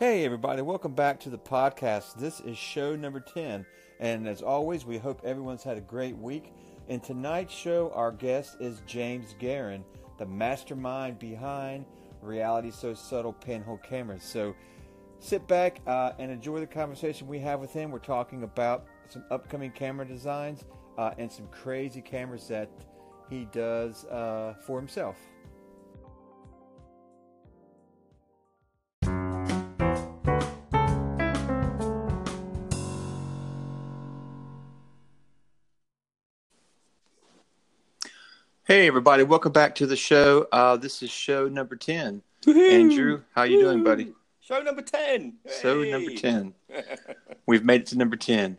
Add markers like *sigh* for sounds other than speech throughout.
Hey, everybody, welcome back to the podcast. This is show number 10. And as always, we hope everyone's had a great week. In tonight's show, our guest is James Guerin, the mastermind behind Reality So Subtle pinhole cameras. So sit back uh, and enjoy the conversation we have with him. We're talking about some upcoming camera designs uh, and some crazy cameras that he does uh, for himself. Hey everybody, welcome back to the show. Uh, this is show number ten. Woo-hoo! Andrew, how you doing, buddy? Show number ten. Show number ten. *laughs* We've made it to number ten,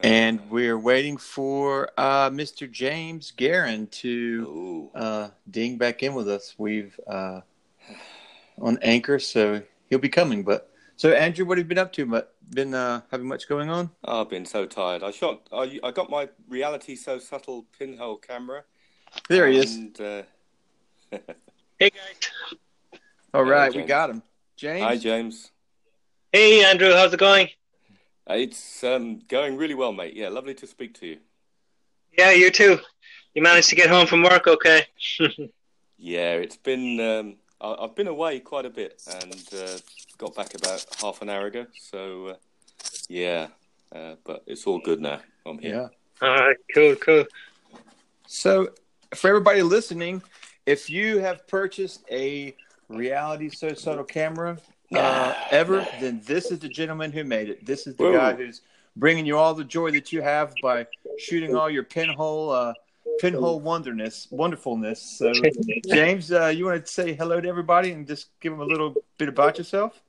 and we're waiting for uh, Mr. James Guerin to uh, ding back in with us. We've uh, on Anchor, so he'll be coming. But so, Andrew, what have you been up to? But been uh, having much going on? I've been so tired. I shot. I, I got my reality so subtle pinhole camera. There he is. And, uh, *laughs* Hey guys. All Hello, right, we got him. James. hi, James. Hey Andrew, how's it going? Uh, It's um, going really well, mate. Yeah, lovely to speak to you. Yeah, you too. You managed to get home from work, okay? *laughs* Yeah, it's been. Um, I, I've been away quite a bit and uh, got back about half an hour ago. So, uh, yeah, uh, but it's all good now. I'm here. Yeah. All right, cool, cool. So, for everybody listening, if you have purchased a reality so subtle camera uh, ever, then this is the gentleman who made it. This is the Whoa. guy who's bringing you all the joy that you have by shooting all your pinhole uh, pinhole wonderness, wonderfulness. So, James, uh, you want to say hello to everybody and just give them a little bit about yourself?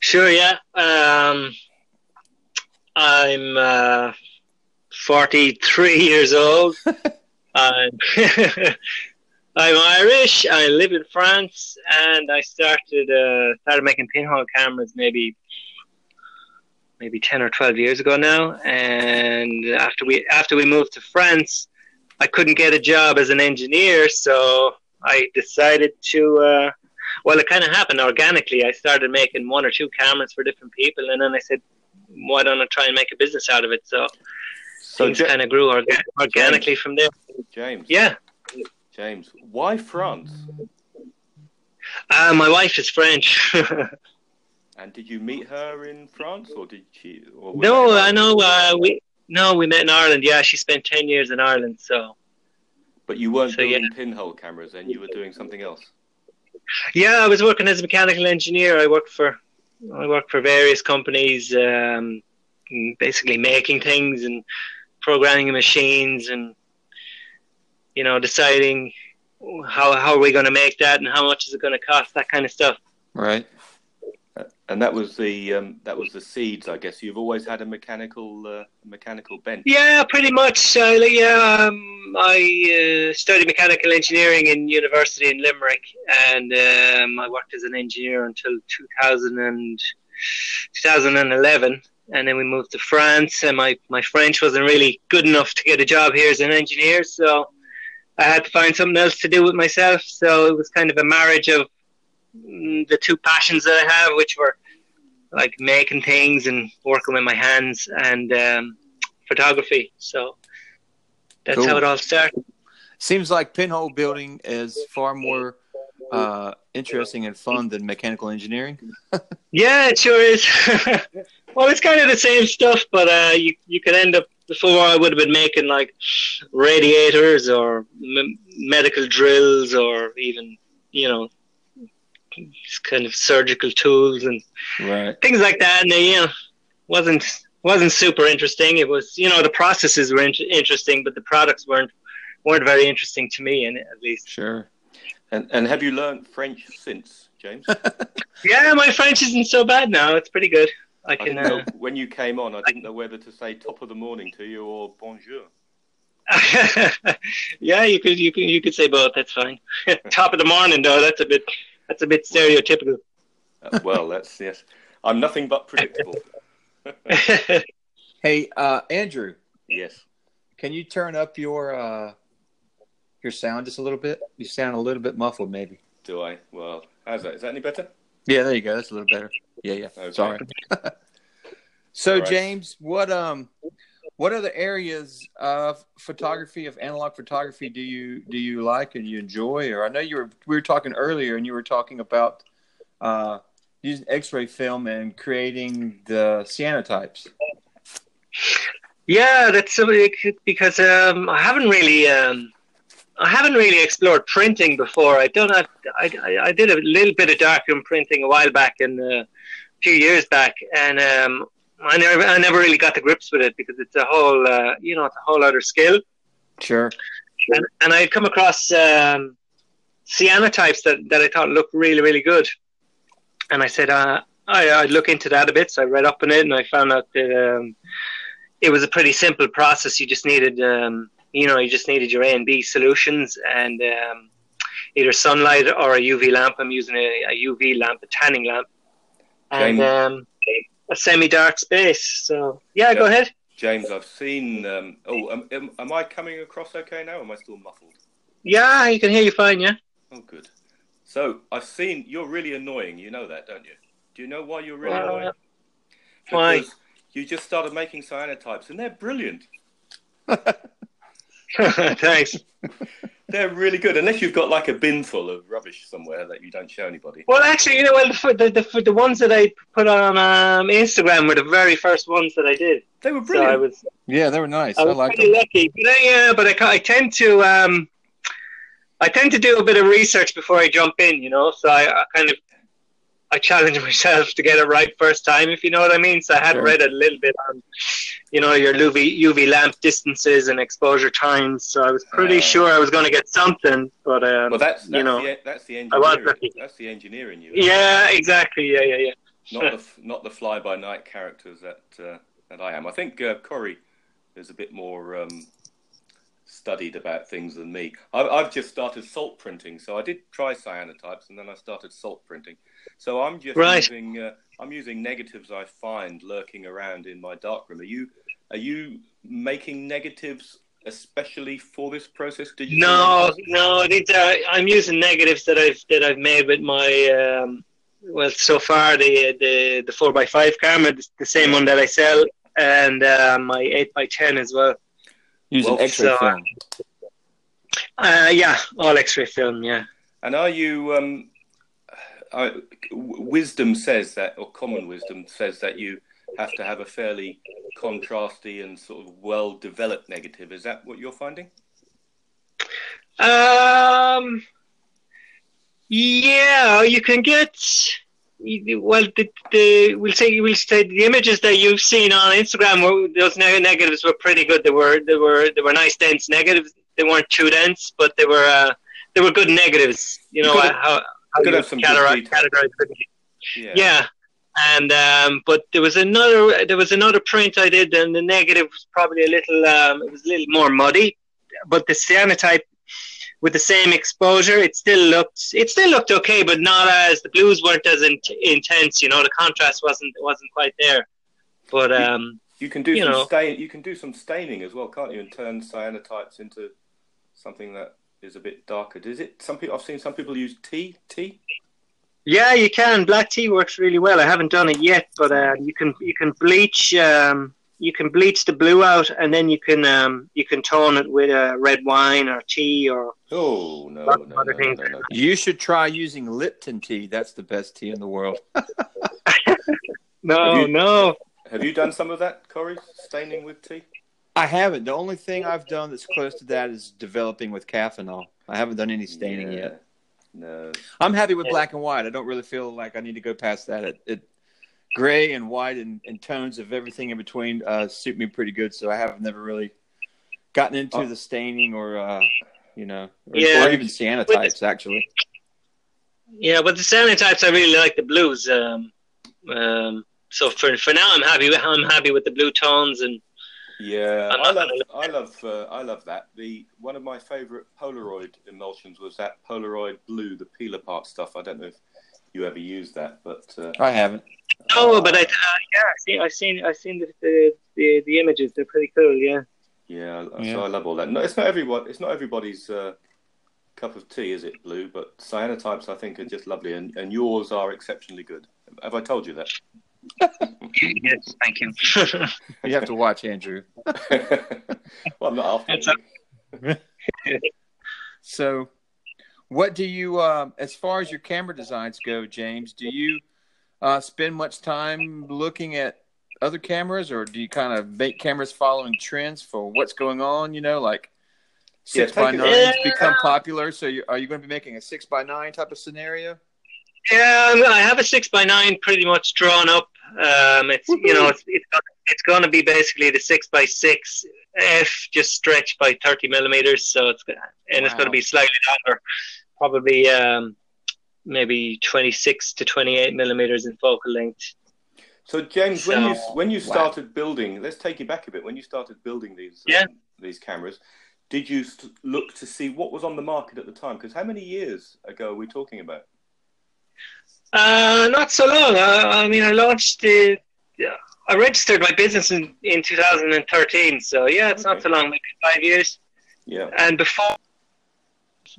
Sure, yeah. Um, I'm uh, 43 years old. *laughs* I'm, *laughs* I'm Irish. I live in France, and I started uh, started making pinhole cameras maybe maybe 10 or 12 years ago now. And after we after we moved to France, I couldn't get a job as an engineer, so I decided to. Uh, well, it kind of happened organically. I started making one or two cameras for different people, and then I said, "Why don't I try and make a business out of it?" So, So, things Ja- kind of grew orga- organically from there. James. Yeah, James, why France? uh, my wife is French. *laughs* And did you meet her in France, or did she? Or no, I know. Uh, we no, we met in Ireland. Yeah, she spent ten years in Ireland. So, But you weren't So, building pinhole cameras, and you were doing something else. yeah, I was working as a mechanical engineer. I worked for I worked for various companies, um, basically making things and programming machines and you know deciding how how are we going to make that and how much is it going to cost that kind of stuff. Right. And that was the um, that was the seeds, I guess. You've always had a mechanical uh, mechanical bent. Yeah, pretty much. Uh, yeah, um, I uh, studied mechanical engineering in university in Limerick, and um, I worked as an engineer until 2000 and, 2011. And then we moved to France, and my, my French wasn't really good enough to get a job here as an engineer, so I had to find something else to do with myself. So it was kind of a marriage of mm, the two passions that I have, which were like making things and working with my hands, and um, photography. So that's Cool. how it all started. Seems like pinhole building is far more uh, interesting and fun than mechanical engineering. *laughs* Yeah, it sure is. *laughs* well, it's kind of the same stuff, but uh, you you could end up before I would have been making like radiators or m- medical drills or even you know kind of surgical tools and Right. things like that. And they, you know, wasn't wasn't super interesting. It was you know the processes were in- interesting, but the products weren't weren't very interesting to me, and at least. Sure. And and have you learned French since, James? *laughs* Yeah, my French isn't so bad now. It's pretty good. I I can. didn't know Uh, when you came on. I didn't know whether to say top of the morning to you or bonjour. *laughs* yeah, you could you could you could say both. That's fine. *laughs* Top of the morning, though. That's a bit that's a bit stereotypical. Uh, well, that's yes. I'm nothing but predictable. *laughs* Hey, uh, Andrew, yes. can you turn up your uh, your sound just a little bit? You sound a little bit muffled, maybe. Do I? Well, how's that? Is that any better? Yeah, there you go. That's a little better. Yeah, yeah. Okay. Sorry. *laughs* so, All right. James, what um, what other areas of photography, of analog photography, do you do you like and you enjoy? Or I know you were we were talking earlier, and you were talking about uh, using X-ray film and creating the cyanotypes. Yeah, that's something because um, I haven't really um, I haven't really explored printing before. I've done a, I, I, I did a little bit of darkroom printing a while back and uh, a few years back, and um, I never I never really got the grips with it because it's a whole uh, you know it's a whole other skill. Sure. And, and I had come across um, cyanotypes that, that I thought looked really really good, and I said uh, I, I'd look into that a bit. So I read up on it, and I found out that. Um, it was a pretty simple process. You just needed, um, you know, you just needed your A and B solutions and um, either sunlight or a UV lamp. I'm using a, a UV lamp, a tanning lamp, and um, a semi-dark space. So yeah, go ahead. James, I've seen. Um, oh, am, am, am I coming across okay now? Or am I still muffled? Yeah, I can hear you fine. Yeah. Oh, good. So I've seen. You're really annoying. You know that, don't you? Do you know why you're really Uh, annoying? why? Because you just started making cyanotypes, and they're brilliant. *laughs* *laughs* Thanks. *laughs* They're really good, unless you've got like a bin full of rubbish somewhere that you don't show anybody. Well, actually, you know, well, the the, the, the ones that I put on um, Instagram were the very first ones that I did. They were So brilliant. I was Yeah, they were nice. I I, was like pretty them. lucky, but I, yeah, but I, I tend to um, I tend to do a bit of research before I jump in, you know. So I, I kind of I challenge *laughs* myself to get it right first time, if you know what I mean. So I had Sure. read a little bit on, you know, your UV UV lamp distances and exposure times. So I was pretty Uh, sure I was going to get something, but um, well, that's, that's you know, the, that's the engineering. That's the engineer in you. yeah, exactly, yeah, yeah, yeah. not the not the fly by night characters that uh, that I am. I think uh, Corey is a bit more um, studied about things than me. I, I've just started salt printing, so I did try cyanotypes, and then I started salt printing. So I'm just Right. using uh, I'm using negatives I find lurking around in my darkroom. Are you are you making negatives especially for this process? Did you? No, no, these are, I'm using negatives that I've that I've made with my um, well so far the the the four x five camera, the, the same one that I sell, and uh, my eight x ten as well. Using Well, X-ray so- film. Uh, yeah, all X-ray film. Yeah. And are you? Um, I, wisdom says that, or common wisdom says that you have to have a fairly contrasty and sort of well-developed negative. Is that what you're finding? Um. Yeah, you can get. Well, the, the we'll say we'll say the images that you've seen on Instagram, were, those neg- negatives were pretty good. They were they were they were nice dense negatives. They weren't too dense, but they were uh, they were good negatives. You know how gotta have some good categorize, categorize Yeah. yeah. And um, but there was another there was another print I did, and the negative was probably a little um, it was a little more muddy, but the cyanotype with the same exposure, it still looked it still looked okay, but not as the blues weren't as in, intense. You know, the contrast wasn't wasn't quite there. But um, You can do You some know. stain. You can do some staining as well, can't you? And turn cyanotypes into something that is a bit darker. Does it? Some people I've seen some people use tea. Tea. yeah, you can. Black tea works really well. I haven't done it yet, but uh, you can you can bleach um, you can bleach the blue out, and then you can um, you can tone it with uh, red wine or tea or Oh no, no, other no, things. no, no. You should try using Lipton tea. That's the best tea in the world. *laughs* *laughs* no Have you- no. Have you done some of that, Corey? Staining with tea? I haven't. The only thing I've done that's close to that is developing with caffeinol. I haven't done any staining Yeah. yet. No. I'm happy with black and white. I don't really feel like I need to go past that. It, it gray and white and, and tones of everything in between uh, suit me pretty good. So I have never really gotten into Oh. the staining or uh, you know, or, Yeah. or even cyanotypes actually. Yeah, but the cyanotypes I really like the blues. Um, um, so for for now, I'm happy. With, I'm happy with the blue tones and Yeah, I'm I not love, I love, uh, I love that. The one of my favourite Polaroid emulsions was that Polaroid blue, the peel apart stuff. I don't know if you ever used that, but uh, I haven't. oh, but I uh, yeah, I've seen I've seen I've seen the the, the, the images. They're pretty cool. Yeah. yeah, Yeah. so I love all that. No, it's not everyone. It's not everybody's uh, cup of tea, is it, Blue? But cyanotypes, I think, are just lovely, and, and yours are exceptionally good. Have I told you that? Yes, thank you. you have to watch Andrew. *laughs* well, I'm not after. *laughs* so, what do you, uh, as far as your camera designs go, James? Do you uh, spend much time looking at other cameras, or do you kind of make cameras following trends for what's going on? You know, like six Yeah, by take nines it- become popular. So, you, are you going to be making a six by nine type of scenario? Yeah, um, I have a six by nine pretty much drawn up. Um, it's you know it's it's gonna, it's going to be basically the six by six f just stretched by thirty millimeters. So it's gonna- and it's going to be slightly longer, probably um, maybe twenty six to twenty eight millimeters in focal length. So, James, when you when you Wow. started building, let's take you back a bit. When you started building these um, these cameras, did you look to see what was on the market at the time? Because how many years ago are we talking about? Uh, not so long. I, I mean, I launched the. yeah, I registered my business in, in 2013. So yeah, it's not so long, maybe five years. Yeah. and before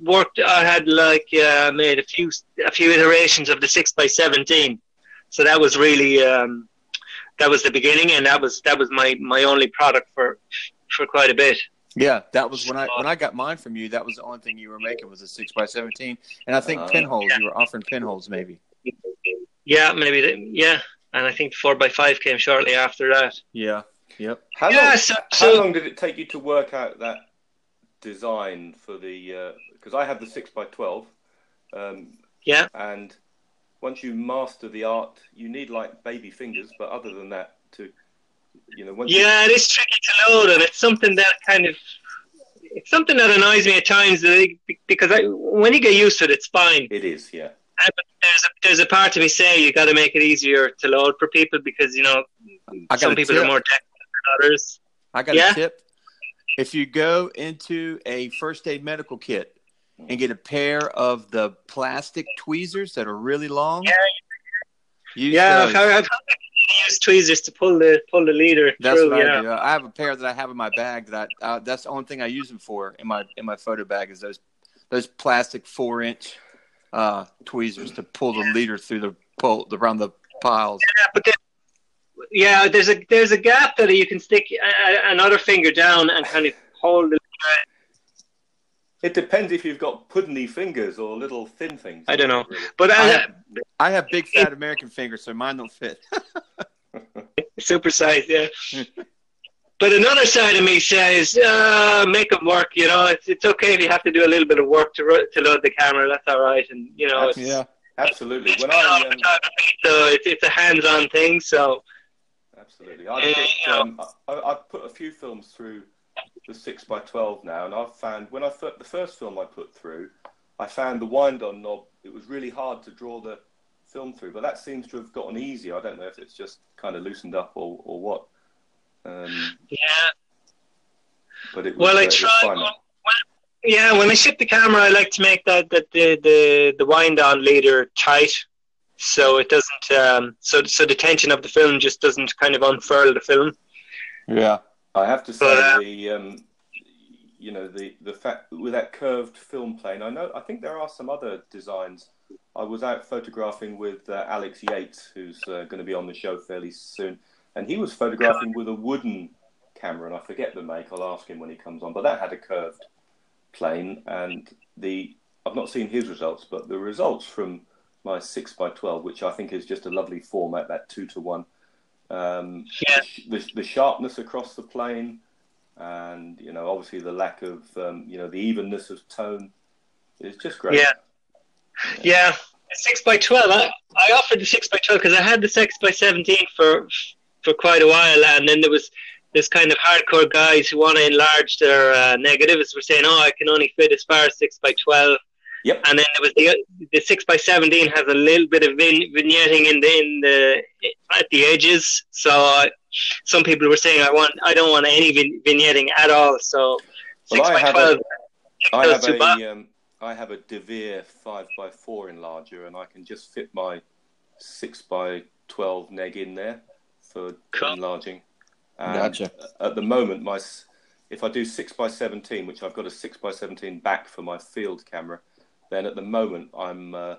worked I had like uh, made a few a few iterations of the six by seventeen, so that was really um, that was the beginning, and that was that was my my only product for for quite a bit. Yeah, that was when I when I got mine from you. That was the only thing you were making was a six by seventeen, and I think Uh, pinholes. You were offering pinholes, maybe. Yeah, maybe the, yeah, and I think the four by five came shortly after that. Yeah. Yep. How yeah, long? so, How long did it take you to work out that design for the? Because I have the six by twelve, um, yeah, and once you master the art, you need like baby fingers. But other than that, to you know, once you- yeah, it is tricky to load, and it's something that kind of it's something that annoys me at times uh, because I, when you get used to it, it's fine. it is, yeah. There's a, there's a part of me saying you got to make it easier to load for people because you know I got some people tip. are more technical than others. I got Yeah? a tip. If you go into a first aid medical kit and get a pair of the plastic tweezers that are really long, Yeah. use Yeah, those. I've, I've tweezers to pull the pull the leader That's through. what yeah, I do. I have a pair that I have in my bag that I, uh, that's the only thing I use them for in my in my photo bag is those those plastic four inch uh, tweezers to pull the leader through the pull around the piles. yeah, but then, yeah, there's a there's a gap that you can stick a, a- another finger down and kind of hold the. It depends if you've got puddiny fingers or little thin things. I don't know. Really. But I I, have- I have big fat *laughs* American fingers, so mine don't fit. *laughs* super size, yeah. *laughs* but another side of me says, uh, make them work. You know, it's it's okay if you have to do a little bit of work to ro- to load the camera. That's all right, and you know, it's, yeah. Absolutely. When I um, so it's it's a hands-on thing. So Absolutely. I put, you know. um, I, I've put a few films through the six by twelve now, and I've found when I fir- the first film I put through, I found the wind-on knob. It was really hard to draw the film through, but that seems to have gotten easier. I don't know if it's just kind of loosened up or, or what. Um, yeah, but it was, Well, uh, I it was try. When, yeah, when I ship the camera, I like to make that that the the, the wind on later tight, so it doesn't um so so the tension of the film just doesn't kind of unfurl the film. Yeah. I have to say But, uh, the um, you know the the fact with that curved film plane. I know. I think there are some other designs. I was out photographing with uh, Alex Yates, who's uh, going to be on the show fairly soon, and he was photographing with a wooden camera, and I forget the make. I'll ask him when he comes on. But that had a curved plane, and the I've not seen his results, but the results from my six by twelve, which I think is just a lovely format, that two to one. Um, Yeah. the, the sharpness across the plane, and you know, obviously the lack of um, you know the evenness of tone is just great. Yeah. Yeah, six by twelve. I, I offered the six by twelve because I had the six by seventeen for for quite a while, and then there was this kind of hardcore guys who want to enlarge their uh, negatives. Were saying, "Oh, I can only fit as far as six by 12. Yep. And then there was the the six by seventeen has a little bit of vin- vignetting in the in the at the edges. So uh, some people were saying, "I want I don't want any vin- vignetting at all." So Well, six I by have a- twelve. I have a um, I have a De Vere five by four enlarger, and I can just fit my six by twelve neg in there for Cool. enlarging. And Gotcha. At the moment, my if I do six by seventeen, which I've got a six by seventeen back for my field camera, then at the moment I'm uh,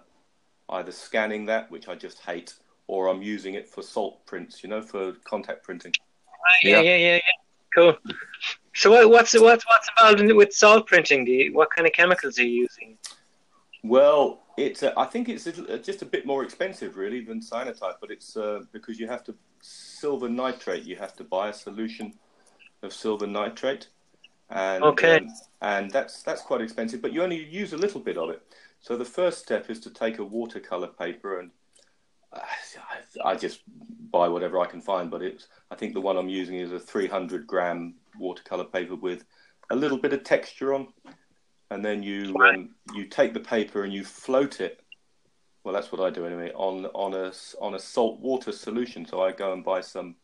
either scanning that, which I just hate, or I'm using it for salt prints. You know, for contact printing. Yeah, yeah, yeah, yeah. Cool. So what, what's what's what's involved in, with salt printing? Do you, what kind of chemicals are you using? Well, it's uh, I think it's just a bit more expensive really than cyanotype, but it's uh, because you have to silver nitrate. You have to buy a solution of silver nitrate, and Okay. um, and that's that's quite expensive. But you only use a little bit of it. So the first step is to take a watercolor paper and uh, I, I just buy whatever I can find. But it's I think the one I'm using is a 300 gram watercolor paper with a little bit of texture on, and then you um, you take the paper and you float it. Well, that's what I do anyway on on a on a salt water solution. So I go and buy some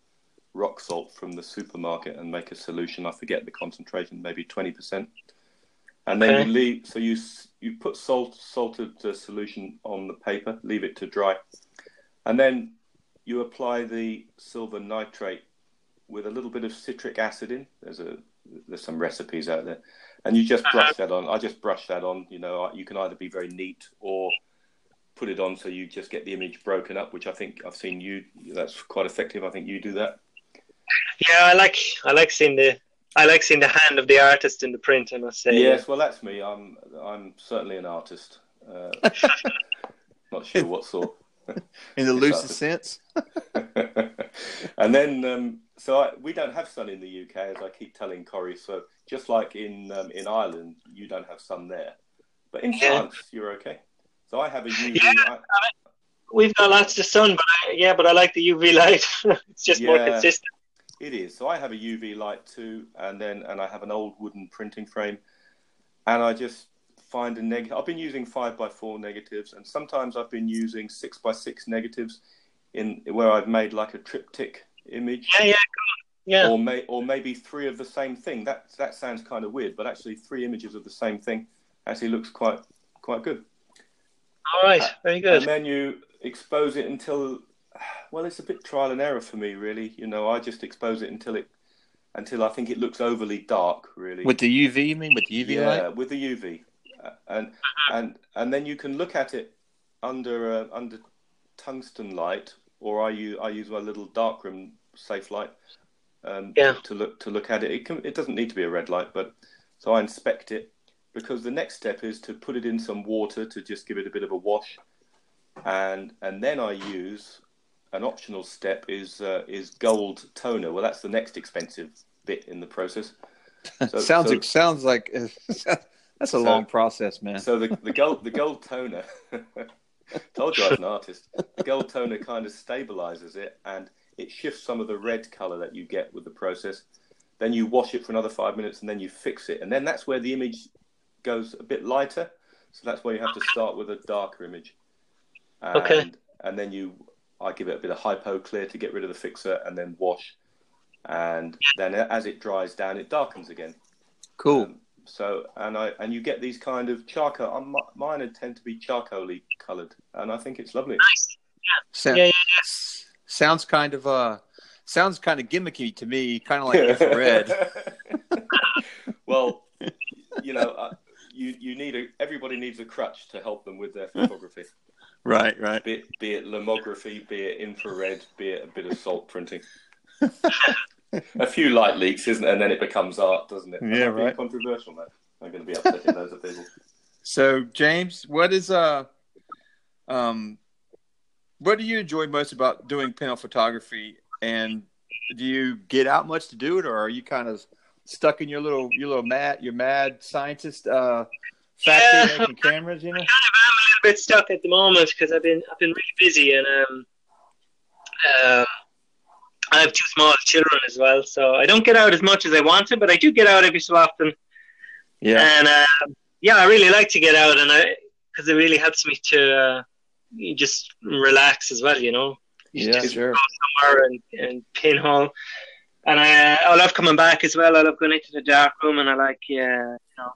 rock salt from the supermarket and make a solution. I forget the concentration, maybe twenty percent. And then Okay. you leave. So you you put salt salted uh, solution on the paper, leave it to dry, and then you apply the silver nitrate with a little bit of citric acid in. There's a there's some recipes out there, and you just brush that on. I just brush that on. You know, you can either be very neat or put it on so you just get the image broken up, which I think I've seen you. That's quite effective. I think you do that. Yeah, I like I like seeing the I like seeing the hand of the artist in the print. I must say. Yes, well, that's me. I'm I'm certainly an artist. Uh, *laughs* not sure what sort. In the *laughs* It's loosest sense. *laughs* and then, um, so I, we don't have sun in the UK, as I keep telling Corey. So just like in um, in Ireland, you don't have sun there, but in Yeah. France, you're okay. So I have a UV. Yeah. I, We've got lots of sun, but I, yeah, but I like the UV light. *laughs* it's just more consistent. It is. So I have a UV light too, and then and I have an old wooden printing frame, and I just find a negative. I've been using five by four negatives, and sometimes I've been using six by six negatives, in where I've made like a triptych image, Yeah, yeah, cool. Yeah. or may or maybe three of the same thing. That that sounds kind of weird, but actually three images of the same thing actually looks quite quite good. All right. Very good. And then you expose it until, well, it's a bit trial and error for me, really. You know, I just expose it until it, until I think it looks overly dark, really. With the UV, you mean? With the UV yeah, light? with the UV, Uh, and and and then you can look at it under uh, under tungsten light, or I use I use my little darkroom safe light. Um, Yeah. To look to look at it, it can it doesn't need to be a red light, but so I inspect it because the next step is to put it in some water to just give it a bit of a wash, and and then I use an optional step is uh, is gold toner. Well, that's the next expensive bit in the process. *laughs* So- sounds so- sounds like *laughs* that's a So- long process, man. So the the gold the gold toner, *laughs* *laughs* told you I was *laughs* an artist. The gold toner kind of stabilizes it and it shifts some of the red color that you get with the process. Then you wash it for another five minutes and then you fix it, and then that's where the image goes a bit lighter. So that's where you have to start with a darker image. And, Okay. And then you, I give it a bit of hypo clear to get rid of the fixer, and then wash. And then as it dries down, it darkens again. cool. Um, so and I and you get these kind of charcoal. Um, mine tend to be charcoaly coloured, and I think it's lovely. Nice. Sa- Yeah, yeah, s- Sounds kind of uh sounds kind of gimmicky to me, kind of like *laughs* infrared. *laughs* well, you know, uh, you you need a everybody needs a crutch to help them with their photography. right, right. Be it, be it lomography, be it infrared, be it a bit of salt printing. *laughs* *laughs* a few light leaks, isn't it? And then it becomes art, doesn't it? Yeah, I'm right. Controversial, man. I'm going to be upsetting loads of people. So, James, what is uh um what do you enjoy most about doing pinhole photography and do you get out much to do it or are you kind of stuck in your little your little mad your mad scientist uh factory Yeah. making cameras, you know? Kind of am a little bit stuck at the moment because I've been I've been really busy and um, um, I have two small children as well, so I don't get out as much as I want to, but I do get out every so often. Yeah. And um yeah, I really like to get out, and I because it really helps me to uh, just relax as well, you know, Yeah, just sure. somewhere and, and pinhole. And I I love coming back as well. I love going into the dark room, and I like yeah, you know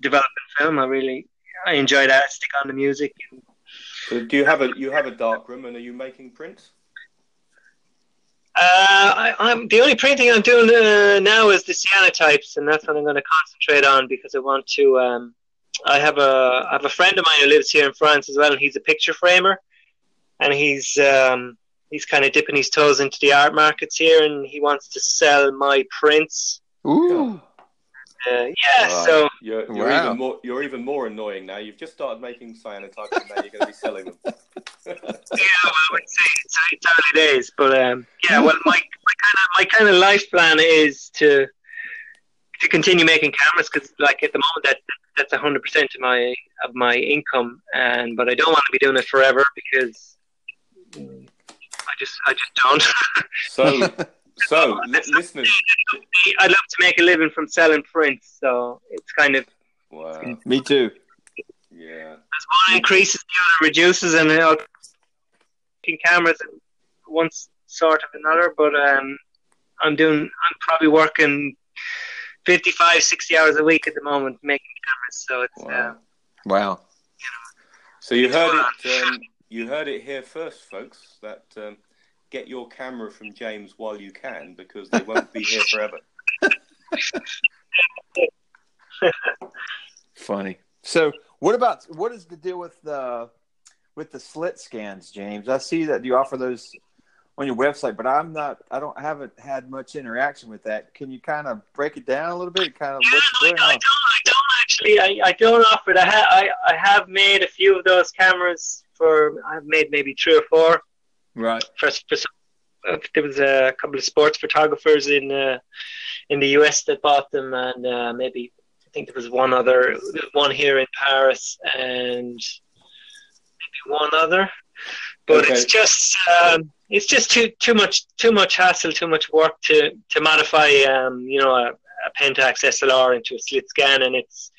developing film. I really I enjoy that. Stick on the music. So do you have a you have a dark room and are you making prints? Uh, I, am the only printing I'm doing uh, now is the cyanotypes, and that's what I'm going to concentrate on because I want to. Um, I have a I have a friend of mine who lives here in France as well, and he's a picture framer, and he's um, he's kind of dipping his toes into the art markets here, and he wants to sell my prints. Ooh. Uh, yeah, so you're, you're Wow. even more you're even more annoying now. You've just started making cyanotypes, and now you're going to be selling them. *laughs* yeah, well, it's, it's, it's early days, but um, yeah, well, my my kind of my kind of life plan is to to continue making cameras because, like, at the moment, that that's hundred percent of my of my income, and but I don't want to be doing it forever because I just I just don't. *laughs* So, *laughs* so li- listeners, I'd love to make a living from selling prints, so it's kind of wow, Me too. yeah, as one increases, the other reduces, and I'll making cameras and one sort of another. But um, I'm doing, I'm probably working 55, 60 hours a week at the moment making cameras. So it's wow. uh, Wow. So you heard it. Um, you heard it here first, folks. That um, get your camera from James while you can, because they won't be here forever. Funny. So, what about what is the deal with the with the slit scans, James? I see that you offer those on your website, but I'm not. I don't haven't had much interaction with that. Can you kind of break it down a little bit? Kind of yeah, what's I, going I on? don't, I don't actually. I, I don't offer it. I, ha- I I have made a few of those cameras for. I've made maybe three or four Right. for, for some, uh, there was a couple of sports photographers in uh, in the US that bought them, and uh, maybe I think there was one other, one here in Paris, and maybe one other. But Okay. it's just um, it's just too too much too much hassle, too much work to to modify um, you know a, a Pentax SLR into a slit scan, and it's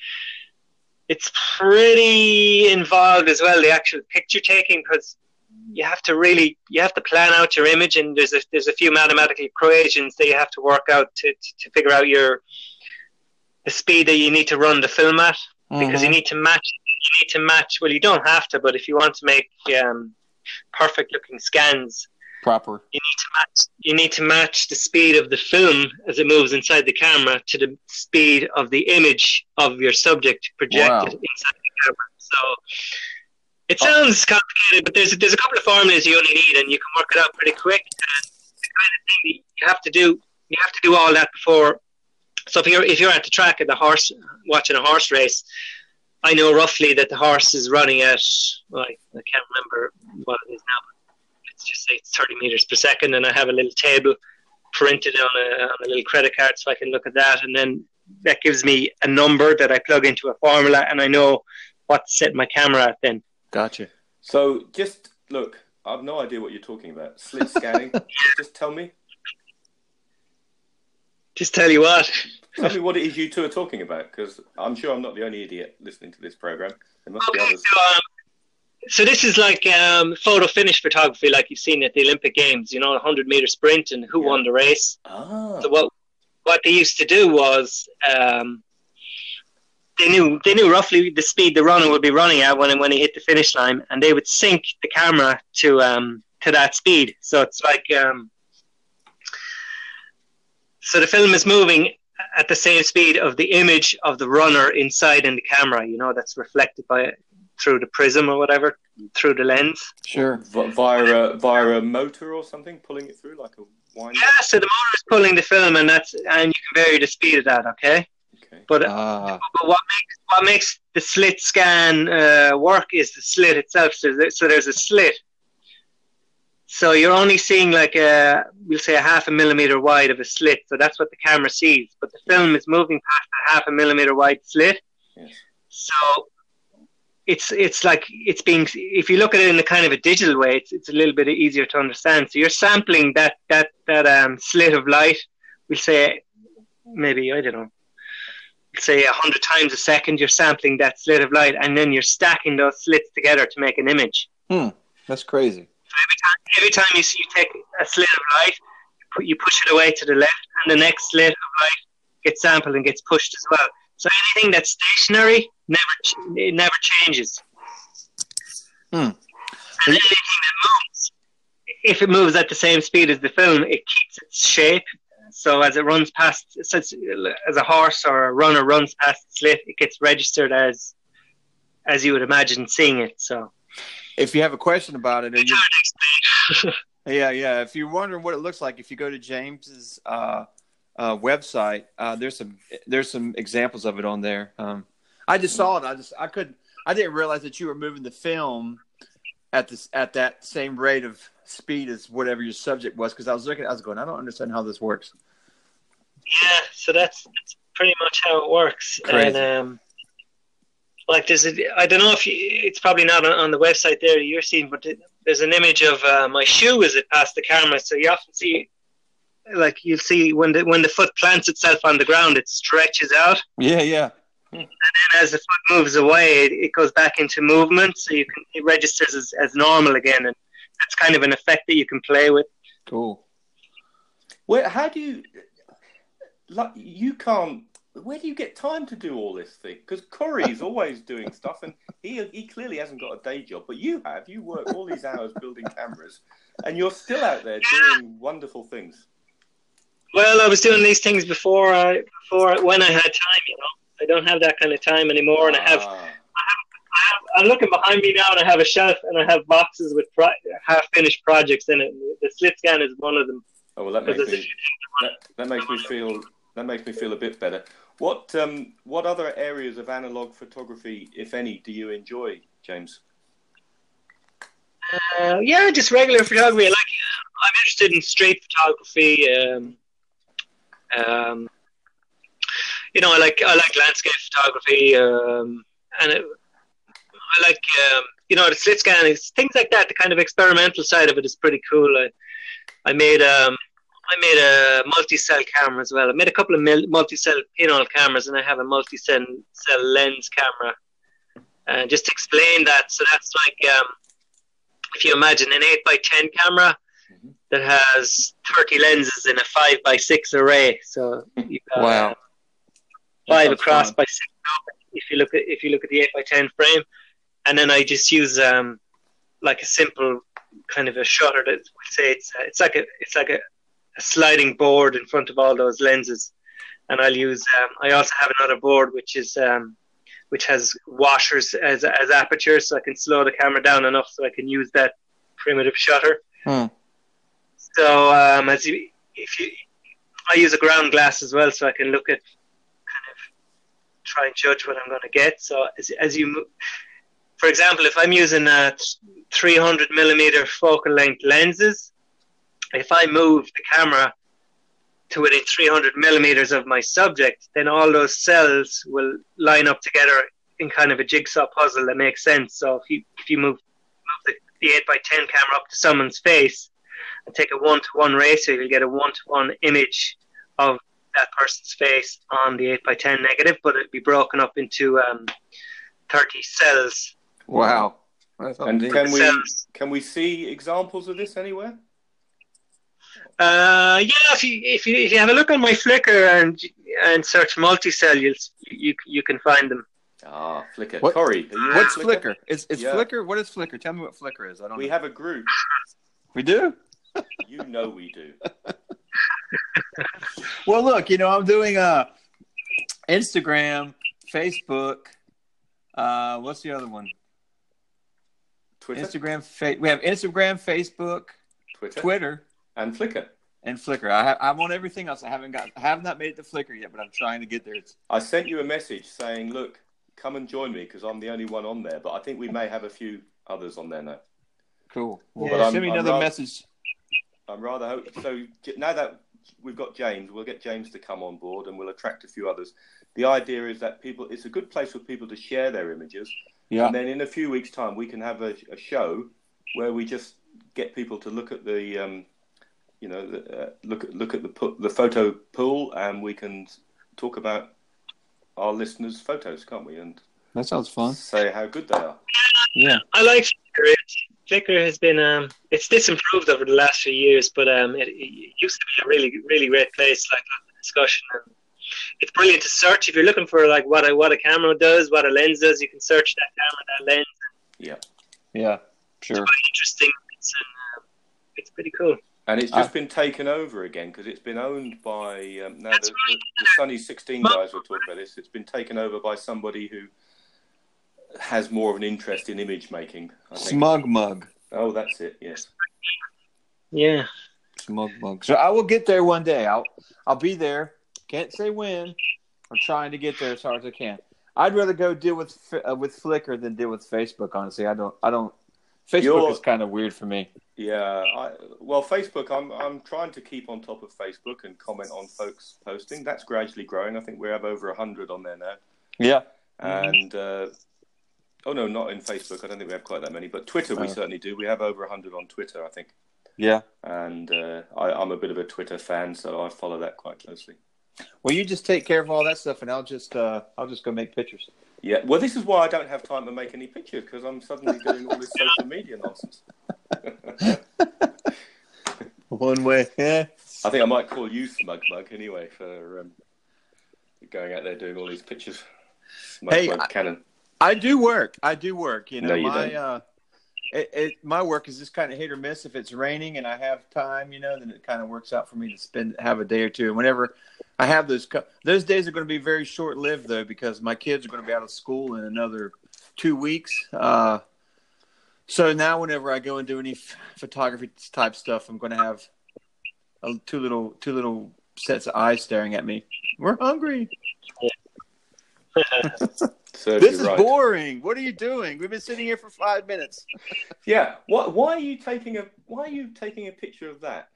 it's pretty involved as well. The actual picture taking because you have to really you have to plan out your image and there's a there's a few mathematical equations that you have to work out to, to, to figure out your the speed that you need to run the film at because you Mhm. need to match you need to match well you don't have to but if you want to make um, perfect looking scans proper. you need to match you need to match the speed of the film as it moves inside the camera to the speed of the image of your subject projected Wow. inside the camera. So it sounds complicated, but there's there's a couple of formulas you only need, and you can work it out pretty quick. And the kind of thing you have to do you have to do all that before. So if you're if you're at the track at the horse watching a horse race, I know roughly that the horse is running at well, I, I can't remember what it is now. But let's just say it's 30 meters per second, and I have a little table printed on a, on a little credit card, so I can look at that, and then that gives me a number that I plug into a formula, and I know what to set my camera at. Then Gotcha. So just look, I have no idea what you're talking about. Slit scanning. *laughs* just tell me, just tell you what. tell me what it is you two are talking about, because I'm sure I'm not the only idiot listening to this program. There must be others. so, um, so this is like um, photo finish photography, like you've seen at the Olympic Games. You know, a hundred meter sprint and who Yeah. won the race. Ah, So what what they used to do was um, they knew they knew roughly the speed the runner would be running at when when he hit the finish line, and they would sync the camera to um, to that speed. So it's like um, so the film is moving at the same speed of the image of the runner inside in the camera. You know that's reflected by through the prism or whatever through the lens. Sure. v- via a via a motor or something, pulling it through like a wind. Yeah, so the motor is pulling the film, and that's and you can vary the speed of that. Okay. Okay. But Ah. But what makes what makes the slit scan uh, work is the slit itself. So, there- so there's a slit. So you're only seeing like a we'll say a half a millimeter wide of a slit. So that's what the camera sees. But the film is moving past a half a millimeter wide slit. Yes. So it's it's like it's being if you look at it in a kind of a digital way, it's it's a little bit easier to understand. So you're sampling that that that um, slit of light. We'll say maybe I don't know say a hundred times a second, you're sampling that slit of light, and then you're stacking those slits together to make an image. That's crazy. Every time you see you take a slit of light, you, put, you push it away to the left, and the next slit of light gets sampled and gets pushed as well. So anything that's stationary never it never changes. Hmm. And anything that moves, if it moves at the same speed as the film, it keeps its shape. So as it runs past, as a horse or a runner runs past the slit, it gets registered as as you would imagine seeing it. So, if you have a question about it, you, *laughs* yeah, yeah. If you're wondering what it looks like, if you go to James's uh, uh, website, uh, there's some there's some examples of it on there. Um, I just saw it. I just I couldn't. I didn't realize that you were moving the film at this at that same rate of speed as whatever your subject was because I was looking. I was going. I don't understand how this works. Yeah, so that's, that's pretty much how it works. Crazy. And um, like there's a, I don't know if you, it's probably not on, on, the website there you're seeing, but there's an image of uh, my shoe as it passed the camera. So you often see, like you'll see when the when the foot plants itself on the ground, it stretches out. Yeah, yeah. And then as the foot moves away, it, it goes back into movement, so you can it registers as, as normal again, and that's kind of an effect that you can play with. Cool. Well, how do you like you can't where do you get time to do all this thing? Because Corey's *laughs* always doing stuff, and he he clearly hasn't got a day job. But you have. You work all these hours building cameras, and you're still out there doing wonderful things. Well, I was doing these things before I before when I had time. You know, I don't have that kind of time anymore, and Ah. I have, I am looking behind me now, and I have a shelf, and I have boxes with pro- half-finished projects in it. The slit scan is one of them. Oh well, that makes me that, that makes me feel that makes me feel a bit better. What um, what other areas of analog photography, if any, do you enjoy, James? Uh, yeah, just regular photography. Like I'm interested in street photography. Um, um, you know, I like I like landscape photography, um, and it, I like um, you know the slit scanning, things like that. The kind of experimental side of it is pretty cool. I I made um, I made a multi-cell camera as well. I made a couple of multi-cell pinhole cameras, and I have a multi-cell lens camera. And just to explain that, so that's like um, if you imagine an eight by ten camera mm-hmm. that has thirty lenses in a five by six array. So *laughs* wow. five across fun. by six. If you look at if you look at the eight by ten frame, and then I just use um, like a simple kind of a shutter that would say it's uh, it's like a it's like a a sliding board in front of all those lenses, and I'll use. Um, I also have another board which is um, which has washers as as apertures, so I can slow the camera down enough so I can use that primitive shutter. Hmm. So um, as you, if you, I use a ground glass as well, so I can look at kind of try and judge what I'm going to get. So as as you move, for example, if I'm using a 300 millimeter focal length lenses, if I move the camera to within 300 millimeters of my subject, then all those cells will line up together in kind of a jigsaw puzzle that makes sense. So if you if you move, move the, the 8 by 10 camera up to someone's face and take a one to one ratio, you'll get a one to one image of that person's face on the 8 by 10 negative, but it'd be broken up into um, 30 cells. Wow. And can we can we see examples of this anywhere? Uh, yeah, if you, if you if you have a look on my Flickr and and search multi-cell, you you you can find them. Ah, Flickr. What, Corey, what's Flickr? Flickr? Is is yeah. Flickr? What is Flickr? Tell me what Flickr is. I don't. We know. have a group. We do. you know we do. *laughs* well, look, you know, I'm doing uh, Instagram, Facebook. Uh, what's the other one? Twitter. Instagram. Fa- we have Instagram, Facebook, Twitter. Twitter and Flickr. And Flickr. I have, I'm on everything else. I haven't got, I have not made it to Flickr yet, but I'm trying to get there. It's... I sent you a message saying, "Look, come and join me because I'm the only one on there." But I think we may have a few others on there now. Cool. Well, yeah. Send me another rather, message. I'm rather hope so. Now that we've got James, we'll get James to come on board, and we'll attract a few others. The idea is that people, it's a good place for people to share their images. Yeah. And then in a few weeks' time, we can have a, a show where we just get people to look at the um, you know, uh, look at look at the the photo pool, and we can talk about our listeners' photos, can't we? And that sounds fun. Say how good they are. Yeah, I like Flickr. Flickr has been um, it's disimproved over the last few years, but um, it, it used to be a really really great place, like discussion and it's brilliant to search if you're looking for like what a what a camera does, what a lens does. You can search that camera, that lens. Yeah, yeah, sure. It's quite interesting. It's, uh, it's pretty cool. And it's just uh, been taken over again because it's been owned by um, now the, the, the, Sunny 16 guys were talking about this. It's been taken over by somebody who has more of an interest in image making. SmugMug. Oh, that's it. Yes. Yeah. Smug Mug. So I will get there one day. I'll I'll be there. Can't say when. I'm trying to get there as hard as I can. I'd rather go deal with uh, with Flickr than deal with Facebook. Honestly, I don't. I don't. Facebook You're, is kind of weird for me. Yeah, I, well, Facebook. I'm I'm trying to keep on top of Facebook and comment on folks posting. That's gradually growing. I think we have over hundred on there now. Yeah, and uh, oh no, not in Facebook. I don't think we have quite that many, but Twitter we oh. certainly do. We have over hundred on Twitter, I think. Yeah, and uh, I, I'm a bit of a Twitter fan, so I follow that quite closely. Well, you just take care of all that stuff, and I'll just uh, I'll just go make pictures. Yeah, well, this is why I don't have time to make any pictures because I'm suddenly doing all this social media nonsense. *laughs* One way, yeah. I think I might call you Smug Mug anyway for um, going out there doing all these pictures. Smug hey, Mug Cannon. I do work. I do work. You know, no, you my don't. Uh, it, it, my work is just kind of hit or miss. If it's raining and I have time, you know, then it kind of works out for me to spend have a day or two. And whenever I have those those days are going to be very short lived though because my kids are going to be out of school in another two weeks. Uh, so now, whenever I go and do any f- photography type stuff, I'm going to have a, two little two little sets of eyes staring at me. We're hungry. *laughs* *laughs* So this is right. boring. What are you doing? We've been sitting here for five minutes. yeah. Why, why are you taking a Why are you taking a picture of that?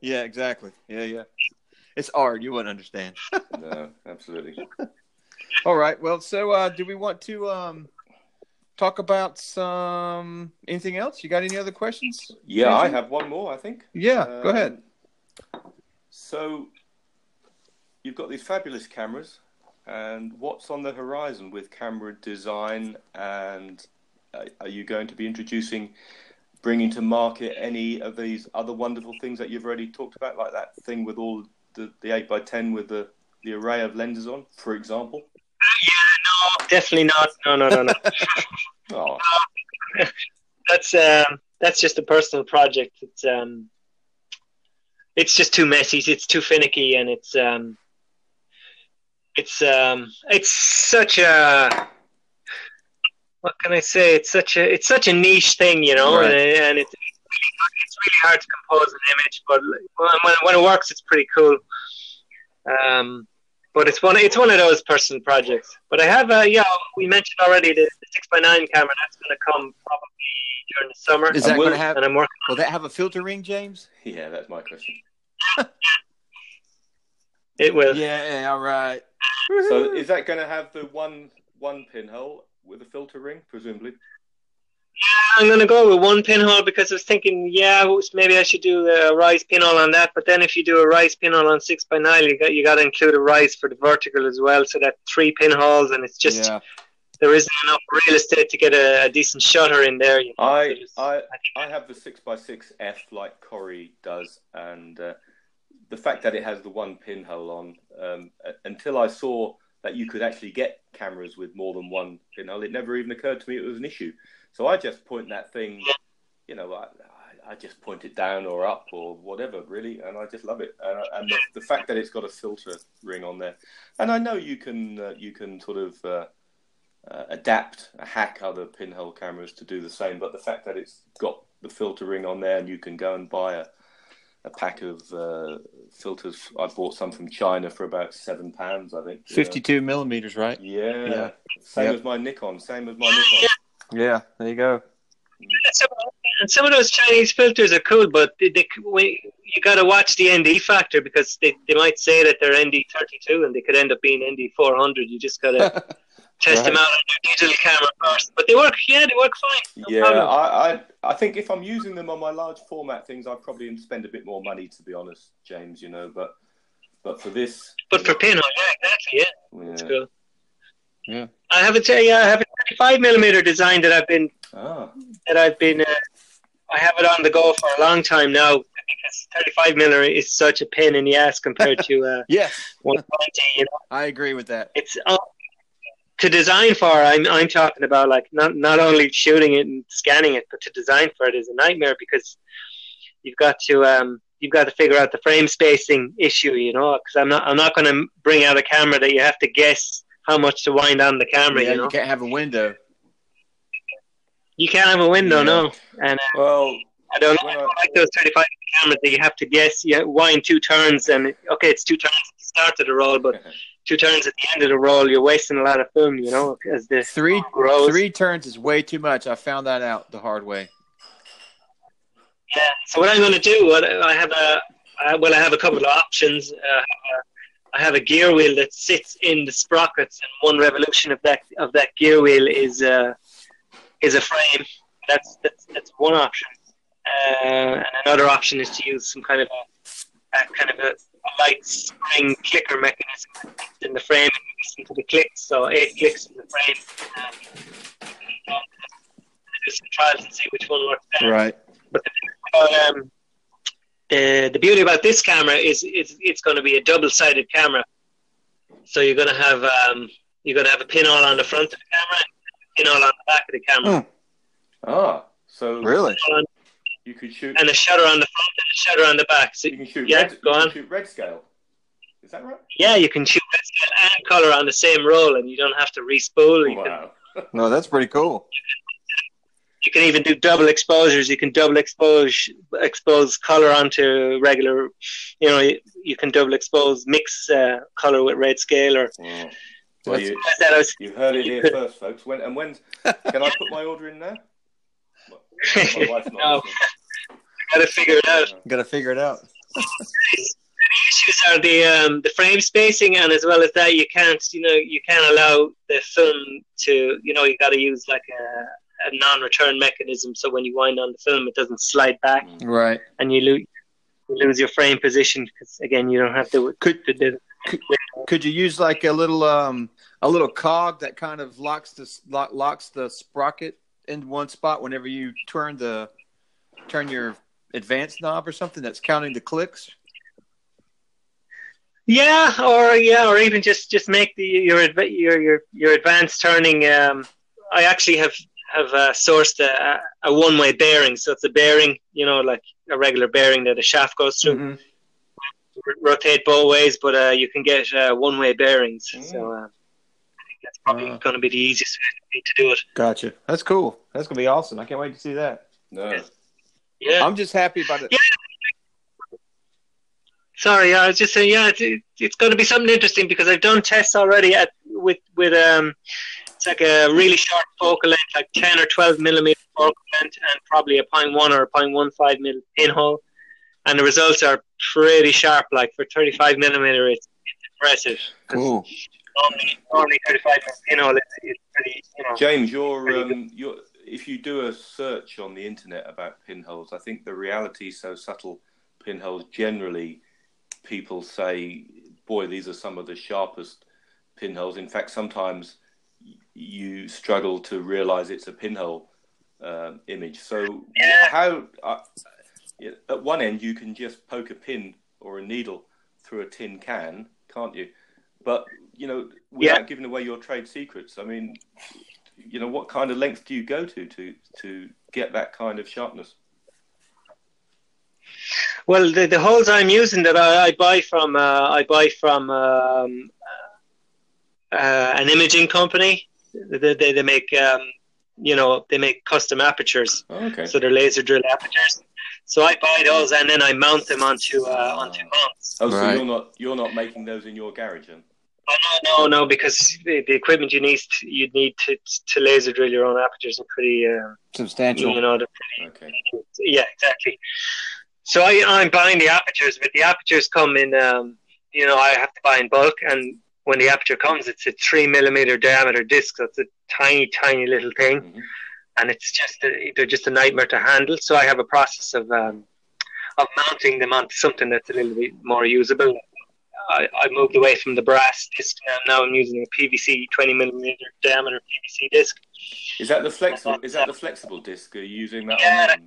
yeah. Exactly. Yeah. Yeah. It's art. You wouldn't understand. no. Absolutely. All right. Well, so uh, do we want to um, talk about some anything else? You got any other questions? Yeah, I have one more. I think. Yeah. Um, go ahead. So you've got these fabulous cameras and what's on the horizon with camera design? And uh, are you going to be introducing, bringing to market any of these other wonderful things that you've already talked about, like that thing with all the, the 8 by 10 with the, the array of lenses on, for example? Yeah, no, definitely not. No, no, no, no. *laughs* oh. that's um, that's just a personal project. It's um, it's just too messy. It's too finicky, and it's um, it's um it's such a what can I say? It's such a it's such a niche thing, you know, right. and, and it's it's really hard to compose an image, but when, when it works, it's pretty cool. Um, but it's one it's one of those personal projects. But I have a yeah, we mentioned already the, the six by nine camera that's going to come probably during the summer. Is that going to have? And I'm working. Will that have a filter ring, James? Yeah, that's my question. *laughs* it will. Yeah, all right so is that going to have the one one pinhole with a filter ring, presumably? I'm going to go with one pinhole because I was thinking, yeah, maybe I should do a rise pinhole on that. But then if you do a rise pinhole on six by nine, you got you got to include a rise for the vertical as well. So that three pinholes, and it's just yeah. there isn't enough real estate to get a, a decent shutter in there. You know? I I I have the six by six F like Corey does, and uh, the fact that it has the one pinhole on, um, until I saw that you could actually get cameras with more than one pinhole, it never even occurred to me it was an issue. So I just point that thing, you know, I, I just point it down or up or whatever, really, and I just love it. And, and the, the, fact that it's got a filter ring on there, and I know you can uh, you can sort of uh, uh, adapt, hack other pinhole cameras to do the same, but the fact that it's got the filter ring on there and you can go and buy a a pack of uh, filters. I bought some from China for about seven pounds, I think. Fifty-two millimeters, right? Yeah, yeah. Same yep. as my Nikon. Same as my Nikon. Yeah, there you go. And some of those Chinese filters are cool, but they, they, you got to watch the ND factor because they, they might say that they're ND32 and they could end up being ND400. You just got to *laughs* test right. them out on your digital camera first. But they work, yeah, they work fine. No yeah, I, I, I think if I'm using them on my large format things, I'd probably spend a bit more money, to be honest, James. You know, but but for this, but for pinhole, yeah, exactly, yeah, yeah. that's cool. Yeah, I have a yeah, I have a 35 millimeter design that I've been ah. that I've been. Uh, I have it on the go for a long time now because 35 millimeter is such a pain in the ass compared to uh, *laughs* yes 120. You know, I agree with that. It's uh, to design for, I'm I'm talking about like not not only shooting it and scanning it, but to design for it is a nightmare because you've got to um, you've got to figure out the frame spacing issue, you know, because I'm not I'm not going to bring out a camera that you have to guess how much to wind on the camera. Yeah, you know, you can't have a window. you can't have a window, Yeah. no. And uh, Well, I don't know, When I I- don't like those 35 cameras that you have to guess. You wind two turns, and okay, it's two turns at the start of the roll, but *laughs* two turns at the end of the roll, you're wasting a lot of film, you know, as the Three grows. three turns is way too much. I found that out the hard way. Yeah. So what I'm going to do, what I have a, I, well, I have a couple of options. Uh, I have a gear wheel that sits in the sprockets, and one revolution of that of that gear wheel is uh, is a frame. That's that's that's one option. Uh, and another option is to use some kind of a, a kind of a, a light spring clicker mechanism in the frame and listen to the clicks. So eight clicks in the frame. Um, do some trials and see which one works better. Right. um, the the beauty about this camera is it's it's going to be a double sided camera. So you're going to have um, you're going to have a pinhole on the front of the camera, and a pinhole on the back of the camera, Oh, so Really? And you could shoot. and a shutter on the front and a shutter on the back. So you can shoot yeah, red. go you can on. shoot red scale. Is that right? yeah, you can shoot red scale and color on the same roll, and you don't have to respool. You, can, Wow. *laughs* No, that's pretty cool. you can even do double exposures. You can double expose expose color onto regular. You know, you, you can double expose mix uh, color with red scale or. Wow. Well, you, I was you heard it here *laughs* first, folks. When and when can I put my order in now? Well, my wife's *laughs* not No. got to figure it out. Got to figure it out. The issues are the um, the frame spacing, and as well as that, you can't you know you can't allow the film to you know you got to use like a, a non-return mechanism, so when you wind on the film, it doesn't slide back, Right. and you lose you lose your frame position because again you don't have to Could to do could you use like a little um a little cog that kind of locks the lock, locks the sprocket in one spot whenever you turn the turn your advanced knob or something that's counting the clicks? Yeah, or yeah, or even just just make the your your your your advanced turning. Um, I actually have have uh, sourced a, a one way bearing, so it's a bearing, you know, like a regular bearing that a shaft goes through. Mhm. rotate both ways, but uh, you can get uh, one way bearings. Mm. So uh, that's probably Uh. going to be the easiest way to do it. Gotcha. That's cool. That's gonna be awesome. I can't wait to see that. No. Yeah. I'm just happy about it. Yeah. Sorry, I was just saying, yeah, it's, it's going to be something interesting because I've done tests already at with with um, it's like a really short focal length, like ten or twelve millimeter focal length, and probably a point one or a point one five mil pinhole, and the results are pretty sharp. Like for thirty five millimeter, it's, it's impressive. 'Cause Cool. Normally, normally thirty five pinhole is, is pretty, you know. James, you're um, you're if you do a search on the internet about pinholes, I think the reality so subtle pinholes generally people say, boy, these are some of the sharpest pinholes. In fact, sometimes you struggle to realize it's a pinhole um, image. So, Yeah. how uh, at one end you can just poke a pin or a needle through a tin can, can't you? But you know, without Yeah. giving away your trade secrets, I mean, you know, what kind of length do you go to to to get that kind of sharpness? Well, the, the holes I'm using that I, I buy from uh, I buy from um, uh, an imaging company. They, they, they make um, you know they make custom apertures, Oh, okay. so they're laser drill apertures. So I buy those and then I mount them onto uh, onto mounts. Oh, so Right. you're not you're not making those in your garage, then? No, no, no, because the, the equipment you need to, you need to to laser drill your own apertures are pretty uh, Substantial. you know they're Okay. yeah, exactly. So I, I'm buying the apertures, but the apertures come in, um, you know, I have to buy in bulk. And when the aperture comes, it's a three millimeter diameter disc. So it's a tiny, tiny little thing. Mhm. And it's just, a, they're just a nightmare to handle. So I have a process of, um, of mounting them onto something that's a little bit more usable. I, I moved away from the brass disc now. Now I'm using a PVC 20 millimeter diameter PVC disc. Is that the flexible? Is that the flexible disc? Are you using that? Yeah. on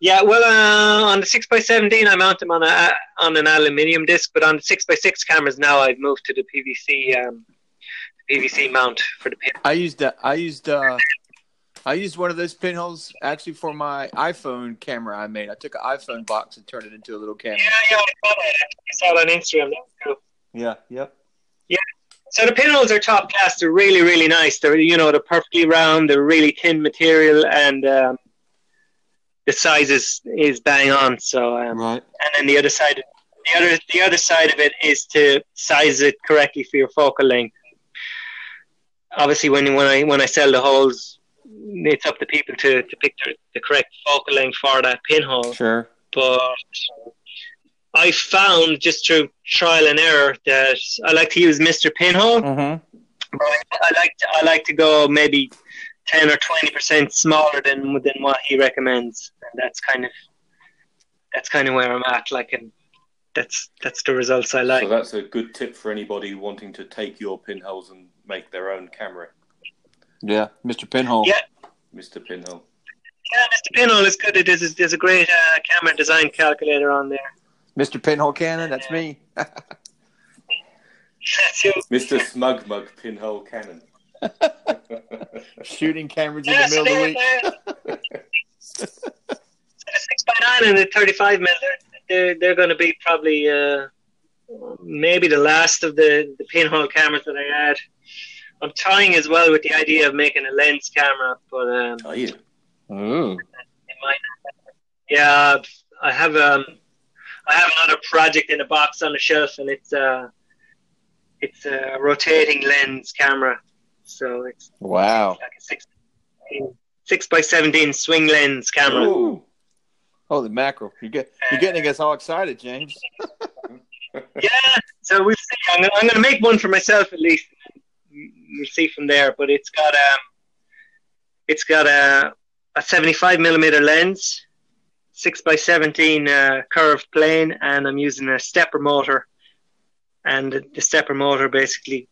Yeah, well, uh, on the six x seventeen, I mount them on a on an aluminium disc, but on the six x six cameras now, I've moved to the PVC um, PVC mount for the pin. I used uh, I used uh, I used one of those pinholes actually for my iPhone camera I made. I took an iPhone box and turned it into a little camera. Yeah, yeah, I saw that. I saw it on Instagram. That cool. Yeah. Yep. So the pinholes are top class. They're really, really nice. They're you know they're perfectly round. They're really thin material, and um, the size is is bang on. So um, Right. and then the other side, the other the other side of it is to size it correctly for your focal length. Obviously, when when I when I sell the holes, it's up to people to, to pick the, the correct focal length for that pinhole. Sure. But I found just through trial and error that I like to use Mister Pinhole. Mm-hmm. I like to, I like to go maybe ten or twenty percent smaller than than what he recommends, and that's kind of that's kind of where I'm at. Like, and that's that's the results I like. So that's a good tip for anybody wanting to take your pinholes and make their own camera, Yeah. Mr. Pinhole. Yeah. Mr. Pinhole. yeah, Mr. Pinhole is good. There's there's a great uh, camera design calculator on there. Mr. Pinhole Cannon. That's me. That's you. *laughs* Mr. Smug Mug Pinhole Cannon. *laughs* Shooting cameras in Yeah, the so middle of the week. they're, so the six by nine and the thirty five mil, they're they're going to be probably uh, maybe the last of the the pinhole cameras that I had. I'm toying as well with the idea of making a lens camera, but um, Are you? Ooh. it might. Yeah, I have um, I have another project in a box on the shelf, and it's uh, it's a rotating lens camera, so it's Wow. like a six six by seventeen swing lens camera. Ooh. Holy mackerel! You get you're getting us all excited, James. *laughs* Yeah, so we'll see. I'm gonna, I'm gonna make one for myself at least. We'll see from there. But it's got um, it's got a a 75 millimeter lens, six by 17 uh, curved plane, and I'm using a stepper motor. And the, the stepper motor basically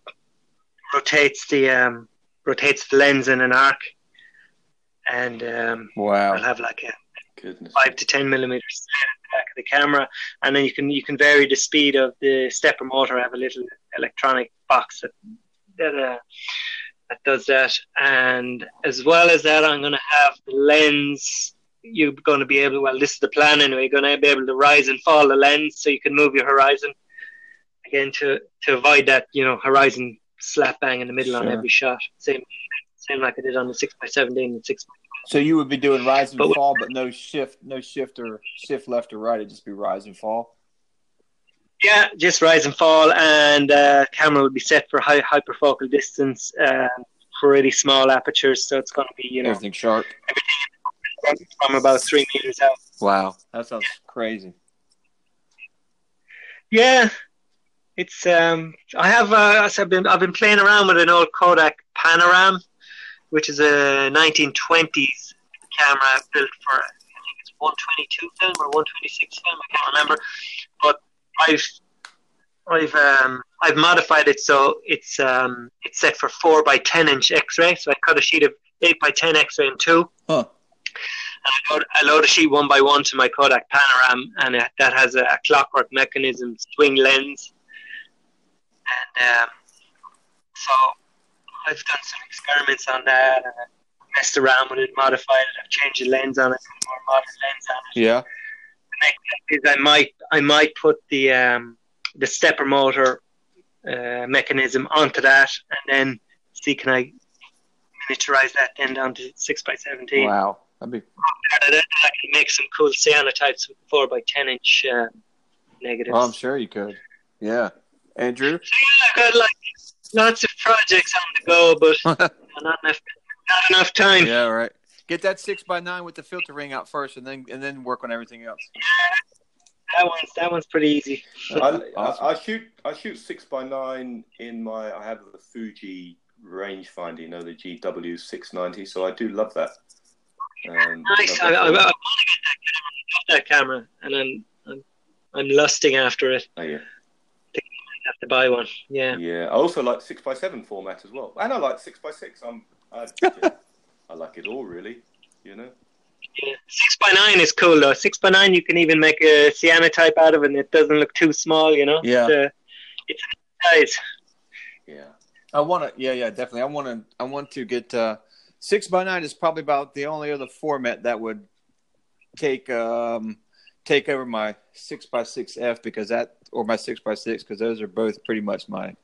rotates the um, rotates the lens in an arc, and um, I'll have like a Goodness. five to ten millimeters back of the camera, and then you can you can vary the speed of the stepper motor. I have a little electronic box that that uh, that does that, and as well as that, I'm going to have the lens. You're going to be able. Well, this is the plan anyway. You're going to be able to rise and fall the lens, so you can move your horizon again to to avoid that you know horizon slap bang in the middle on every shot. Same same like I did on the six by seventeen and six. So you would be doing rise and But fall, but no shift, no shift or shift left or right. It'd just be rise and fall. Yeah, just rise and fall, and uh, camera will be set for high hyperfocal distance um, for really small apertures. So it's going to be you know Everything sharp. from, from about three meters out. Wow. That sounds crazy. Yeah, it's um. I have uh, I've been I've been playing around with an old Kodak Panoram, which is a 1920s camera built for I think it's 122 film or 126 film. I can't remember, but I've I've um I've modified it so it's um it's set for four by 10 inch X-ray. So I cut a sheet of eight by 10 X-ray in two. Huh. And I load, I load a sheet one by one to my Kodak Panoram, and it, that has a, a clockwork mechanism, swing lens, and um, so I've done some experiments on that, and I messed around with it, modified it, I've changed the lens on it, put more modern lens on it. Yeah. Is I might I might put the um, the stepper motor uh, mechanism onto that, and then see can I miniaturize that then down to six by seventeen. Wow. That'd be I can make some cool cyanotypes with four by ten inch uh, negatives. Oh, I'm sure you could. Yeah. Andrew? Yeah, I've got like lots of projects on the go, but *laughs* not enough, not enough time. yeah, right. Get that six by nine with the filter ring out first, and then and then work on everything else. That one's that one's pretty easy. I, *laughs* Awesome. I, I shoot I shoot six by nine in my I have the Fuji rangefinder, you know the GW six ninety, so I do love that. Um, Nice. love I, I, I want to get that camera, and I'm I'm I'm lusting after it. Oh, yeah. I have to buy one. Yeah. Yeah, I also like six by seven format as well, and I like six by six. I'm, I, *laughs* I like it all really. You know. yeah. Six by nine is cool though. Six by nine, you can even make a cyanotype out of it, and it doesn't look too small. You know. Yeah. It's, uh, it's a nice size. Yeah. I want to. Yeah, yeah, definitely. I want to. I want to get uh, six by nine is probably about the only other format that would take um take over my six by six F because that or my six by six because those are both pretty much my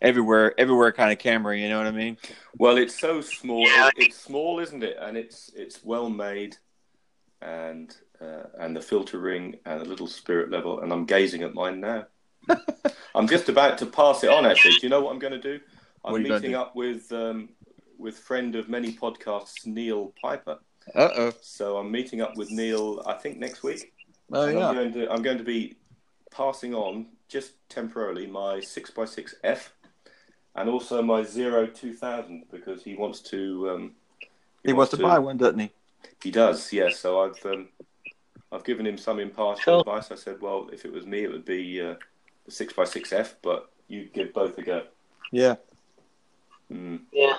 everywhere everywhere kind of camera. You know what I mean? Well, it's so small. Yeah. It, it's small, isn't it? And it's it's well made, and uh, and the filter ring and a little spirit level. And I'm gazing at mine now. *laughs* I'm just about to pass it on. Actually, do you know what I'm going to do? I'm What are you gonna meeting do? up with um, with friend of many podcasts, Neil Piper. Uh oh. So I'm meeting up with Neil. I think next week. Oh And I'm going to I'm going to be passing on just temporarily my six x six F and also my zero two thousand because he wants to. Um, He wants to buy one, doesn't he? He does, yes. So I've um, I've given him some impartial Cool. advice. I said, well, if it was me, it would be uh, the six x six F, but you give both a go. Yeah. Mm. Yeah.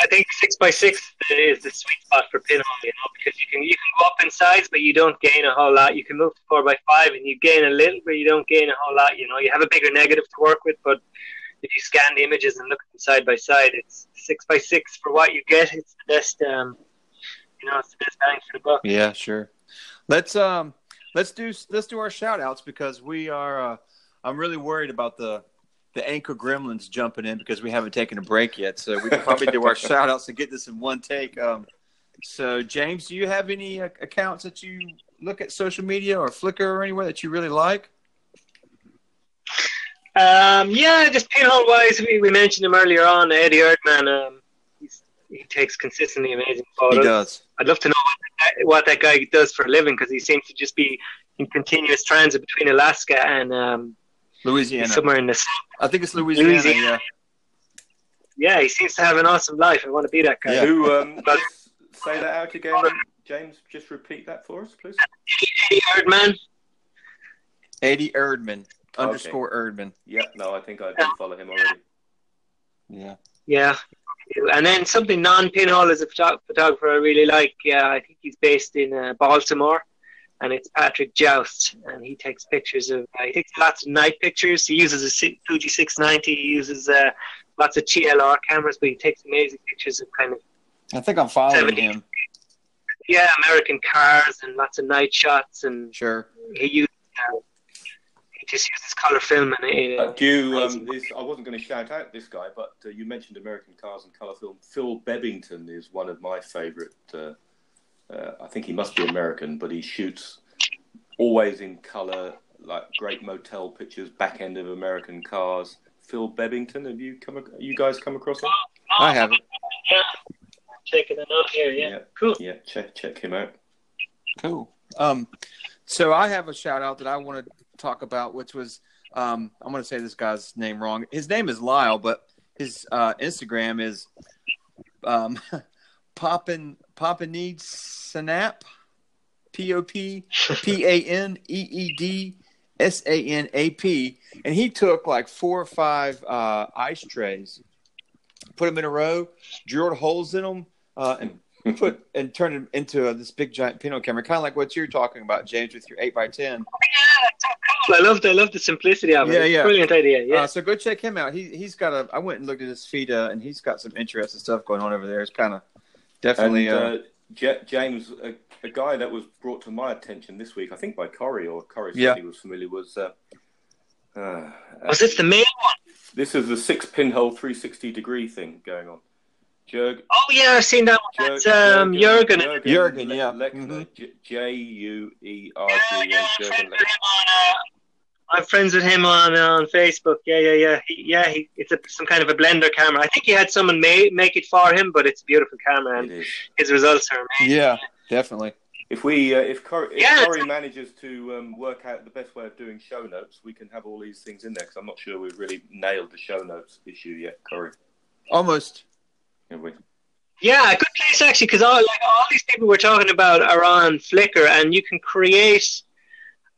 I think six by six is the sweet spot for pinhole, you know, because you can you can go up in size, but you don't gain a whole lot. You can move to four by five, and you gain a little, but you don't gain a whole lot. You know, you have a bigger negative to work with, but if you scan the images and look at them side by side, it's six by six for what you get. It's the best, um, you know, it's the best bang for the buck. Yeah, sure. Let's um let's do let's do our shout outs because we are uh, I'm really worried about the the anchor gremlins jumping in because we haven't taken a break yet. So we can probably do our *laughs* shout outs and get this in one take. Um so James, do you have any uh, accounts that you look at social media or Flickr or anywhere that you really like? Um, yeah, just pinhole wise, we, we mentioned him earlier on, Eddie Erdman. Um, he's, he takes consistently amazing photos. He does. I'd love to know what that, what that guy does for a living because he seems to just be in continuous transit between Alaska and um, Louisiana. somewhere in the south. I think it's Louisiana. Louisiana. Yeah. Yeah, he seems to have an awesome life. I want to be that guy. Yeah. Who um, *laughs* But- say that out again, James? Just repeat that for us, please. Eddie Erdman. Eddie Erdman underscore Erdman. Yeah, no, I think I did follow him already. Yeah. Yeah. And then something non-pinhole as a photo- photographer I really like. Yeah, I think he's based in uh, Baltimore, and it's Patrick Joust, and he takes pictures of. Uh, he takes lots of night pictures. He uses a Si- Fuji 690. He uses uh, lots of TLR cameras, but he takes amazing pictures of kind of I think I'm following 70. him. yeah American cars and lots of night shots, and Sure. he uses. He just uses color film and it, Uh, do you, um, amazing. this, I wasn't going to shout out this guy, but uh, you mentioned American Cars and Colour Film. Phil Bebbington is one of my favourite. Uh, uh, I think he must be American, but he shoots always in colour, like great motel pictures, back end of American cars. Phil Bebbington, have you come? ac- You guys come across him? I haven't. Yeah, taking a note here. Yeah, Yeah. cool. Yeah, check check him out. Cool. Um, so I have a shout out that I want to talk about, which was um, I'm going to say this guy's name wrong. His name is Lyle, but his uh, Instagram is um, *laughs* Poppin Poppaneed Snap, P O P P A N E E D S A N A P, and he took like four or five uh, ice trays, put them in a row, drilled holes in them, uh, and put and turned it into uh, this big giant pinhole camera, kind of like what you're talking about, James, with your eight by ten. Cool. I love the, I love the simplicity of it. Yeah, yeah. Brilliant idea. Yeah. Uh, so go check him out. He he's got a. I went and looked at his feed, uh, and he's got some interesting stuff going on over there. It's kind of definitely. and uh, uh, J- James, a, a guy that was brought to my attention this week, I think by Corey or Corey said Yeah. he was familiar, was uh, uh, Was this the main one? this is the six pinhole 360 degree thing going on. Jurg, Oh yeah, I've seen that one. That's um, Juergen. Juergen, Le- yeah. Lechner, Mhm. J- J U E R Yeah, G yeah, N. I'm friends with him on. Uh, I'm friends with him on on Facebook. Yeah, yeah, yeah. He, yeah, he, it's a, some kind of a blender camera. I think he had someone make make it for him, but it's a beautiful camera, and It is. his results are amazing. yeah, definitely. If we, uh, if, Corey, if Yeah. Corey manages to um, work out the best way of doing show notes, we can have all these things in there. Because I'm not sure we've really nailed the show notes issue yet, Corey. Almost. Have we? Yeah, a good place actually, because all like all these people we're talking about are on Flickr, and you can create.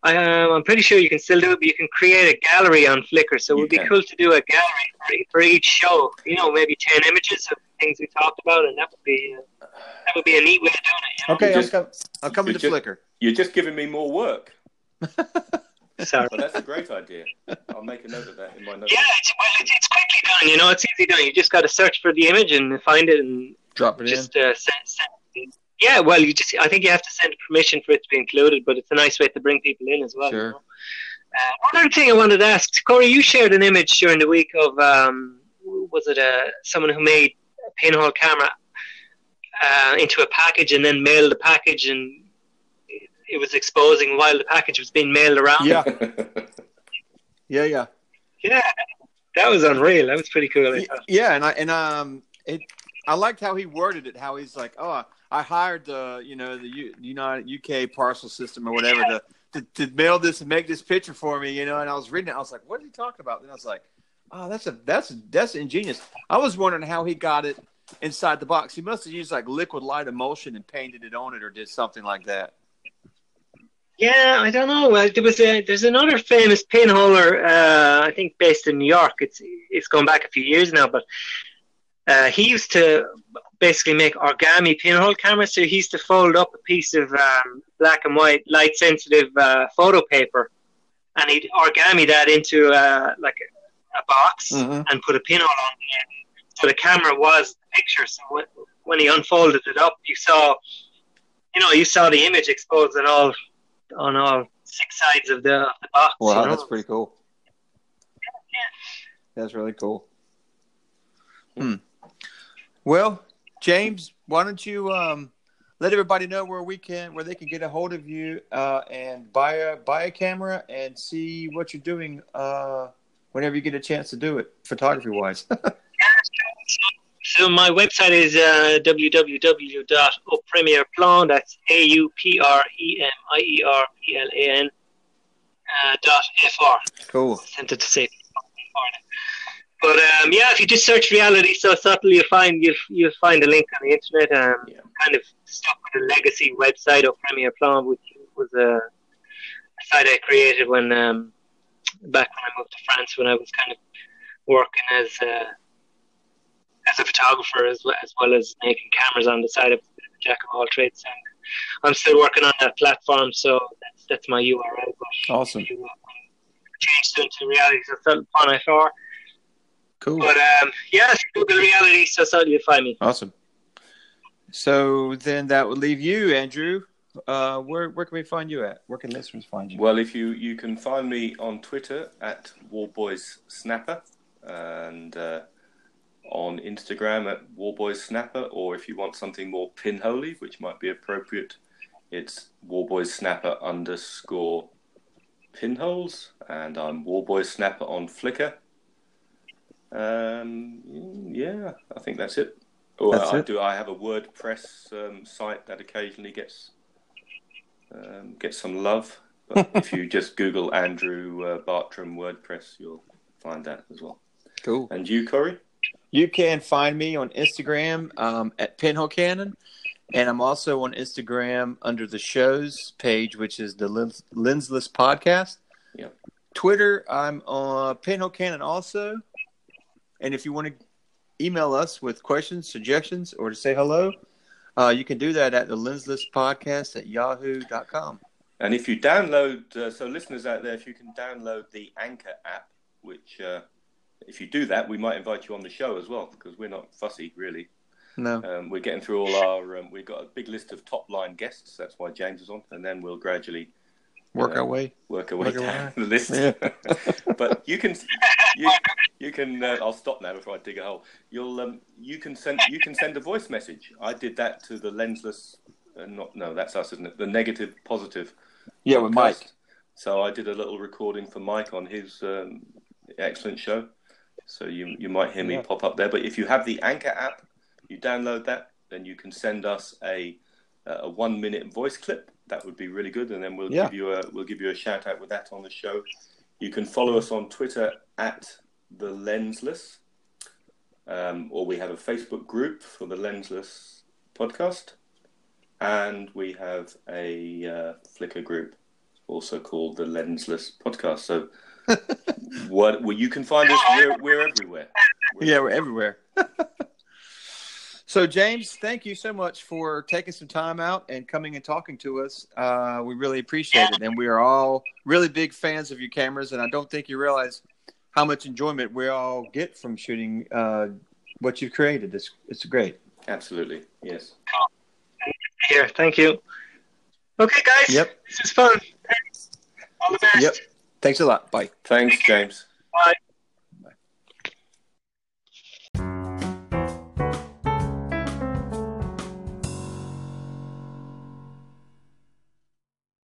Um, I'm pretty sure you can still do it, but you can create a gallery on Flickr. So it You would be cool to do a gallery for, for each show. You know, maybe ten images of things we talked about, and that would be uh, that would be a neat way of doing it. You Okay, You I'll come. I'll come you into just- Flickr. You're just giving me more work. *laughs* know? Sorry. But that's a great idea. I'll make a note of that in my notes. Yeah, it's, well, it's, it's quickly done. You know, it's easy done. You just got to search for the image and find it and Drop it in. just uh, send, send, yeah. Well, you just I think you have to send permission for it to be included, but it's a nice way to bring people in as well. Sure. You know? uh, one other thing I wanted to ask, Corey, you shared an image during the week of um, was it uh, someone who made a pinhole camera uh, into a package and then mailed the package and it, it was exposing while the package was being mailed around. Yeah. *laughs* yeah, yeah. Yeah, that was unreal. That was pretty cool. I Y- Yeah, and I and um, it. I liked how he worded it. How he's like, oh, I hired the you know the U, United UK parcel system or whatever to, to to mail this and make this picture for me. You know, and I was reading it. I was like, what are you talking about? And I was like, oh, that's a that's that's ingenious. I was wondering how he got it inside the box. He must have used like liquid light emulsion and painted it on it or did something like that. Yeah, I don't know. Uh, there was a there's another famous pinholer, uh, I think based in New York. It's it's gone back a few years now, but uh, he used to basically make origami pinhole cameras. So he used to fold up a piece of um, black and white light sensitive uh, photo paper, and he'd origami that into uh, like a, a box Mhm. and put a pinhole on there. So the camera was the picture. So when, when he unfolded it up, you saw, you know, you saw the image exposed on all on all six sides of the, of the box. Wow, you know? that's pretty cool. That's really cool. Hmm. Well, James, why don't you um, let everybody know where we can, where they can get a hold of you uh, and buy a buy a camera and see what you're doing uh, whenever you get a chance to do it, photography wise. *laughs* So my website is uh, www.aupremierplan. That's A U P R E M I E R P L A N uh, dot fr. cool. Sent it to say. But um, yeah, if you just search reality so subtly, you'll find you'll you'll find a link on the internet. Um, Yeah. kind of stuck with a legacy website of Premier Plan, which was a, a site I created when um, back when I moved to France, when I was kind of working as a, as a photographer as well, as well as making cameras on the side of the jack of all trades. And I'm still working on that platform, so that's that's my URL. Awesome. you, uh, changed it to reality so subtle upon FR. Cool. But um, yeah, if you Google reality so subtle, you'll find me. Awesome. So then that would leave you, Andrew. Uh, where where can we find you at? Where can listeners find you? Well, if you you can find me on Twitter at WarboysSnapper and uh, on Instagram at WarboysSnapper, or if you want something more pinholy, which might be appropriate, it's WarboysSnapper underscore pinholes, and I'm WarboysSnapper on Flickr. Um, yeah, I think that's it. That's I, it? do. I have a WordPress um, site that occasionally gets um, get some love. But *laughs* if you just Google Andrew uh, Bartram WordPress, you'll find that as well. cool. And you, Corey? You can find me on Instagram um, at Pinhole Cannon, and I'm also on Instagram under the show's page, which is the Lens- Lensless Podcast. Yep. Twitter, I'm on Pinhole Cannon also. And if you want to email us with questions, suggestions, or to say hello, uh, you can do that at the Lensless Podcast at yahoo.com. And if you download, uh, so listeners out there, if you can download the Anchor app, which uh, if you do that, we might invite you on the show as well because we're not fussy really. No. Um, we're getting through all our. Um, we've got a big list of top line guests. That's why James is on, and then we'll gradually Work Yeah. our way. work our way Work our down way. the list. Yeah. *laughs* but you can, you, you can. Uh, I'll stop now before I dig a hole. You'll, um, you can send, you can send a voice message. I did that to the lensless. Uh, not, no, that's us, isn't it? The negative, positive. Yeah, with. Mike. So I did a little recording for Mike on his um, excellent show. So you you might hear me Yeah. pop up there. But if you have the Anchor app, you download that, then you can send us a a one minute voice clip. That would be really good, and then we'll Yeah. give you a we'll give you a shout out with that on the show. You can follow us on Twitter at the Lensless, um, or we have a Facebook group for the Lensless podcast, and we have a uh, Flickr group also called the Lensless podcast. So, what well, you can find us. We're, we're everywhere. We're Yeah, we're everywhere. *laughs* so, James, thank you so much for taking some time out and coming and talking to us. Uh, we really appreciate it. And we are all really big fans of your cameras. And I don't think you realize how much enjoyment we all get from shooting uh, what you've created. It's, it's great. Absolutely, yes. Here, thank you. Okay, guys. Yep. This is fun. Thanks. All the best. Yep. Thanks a lot. Bye. Thanks, James. Bye.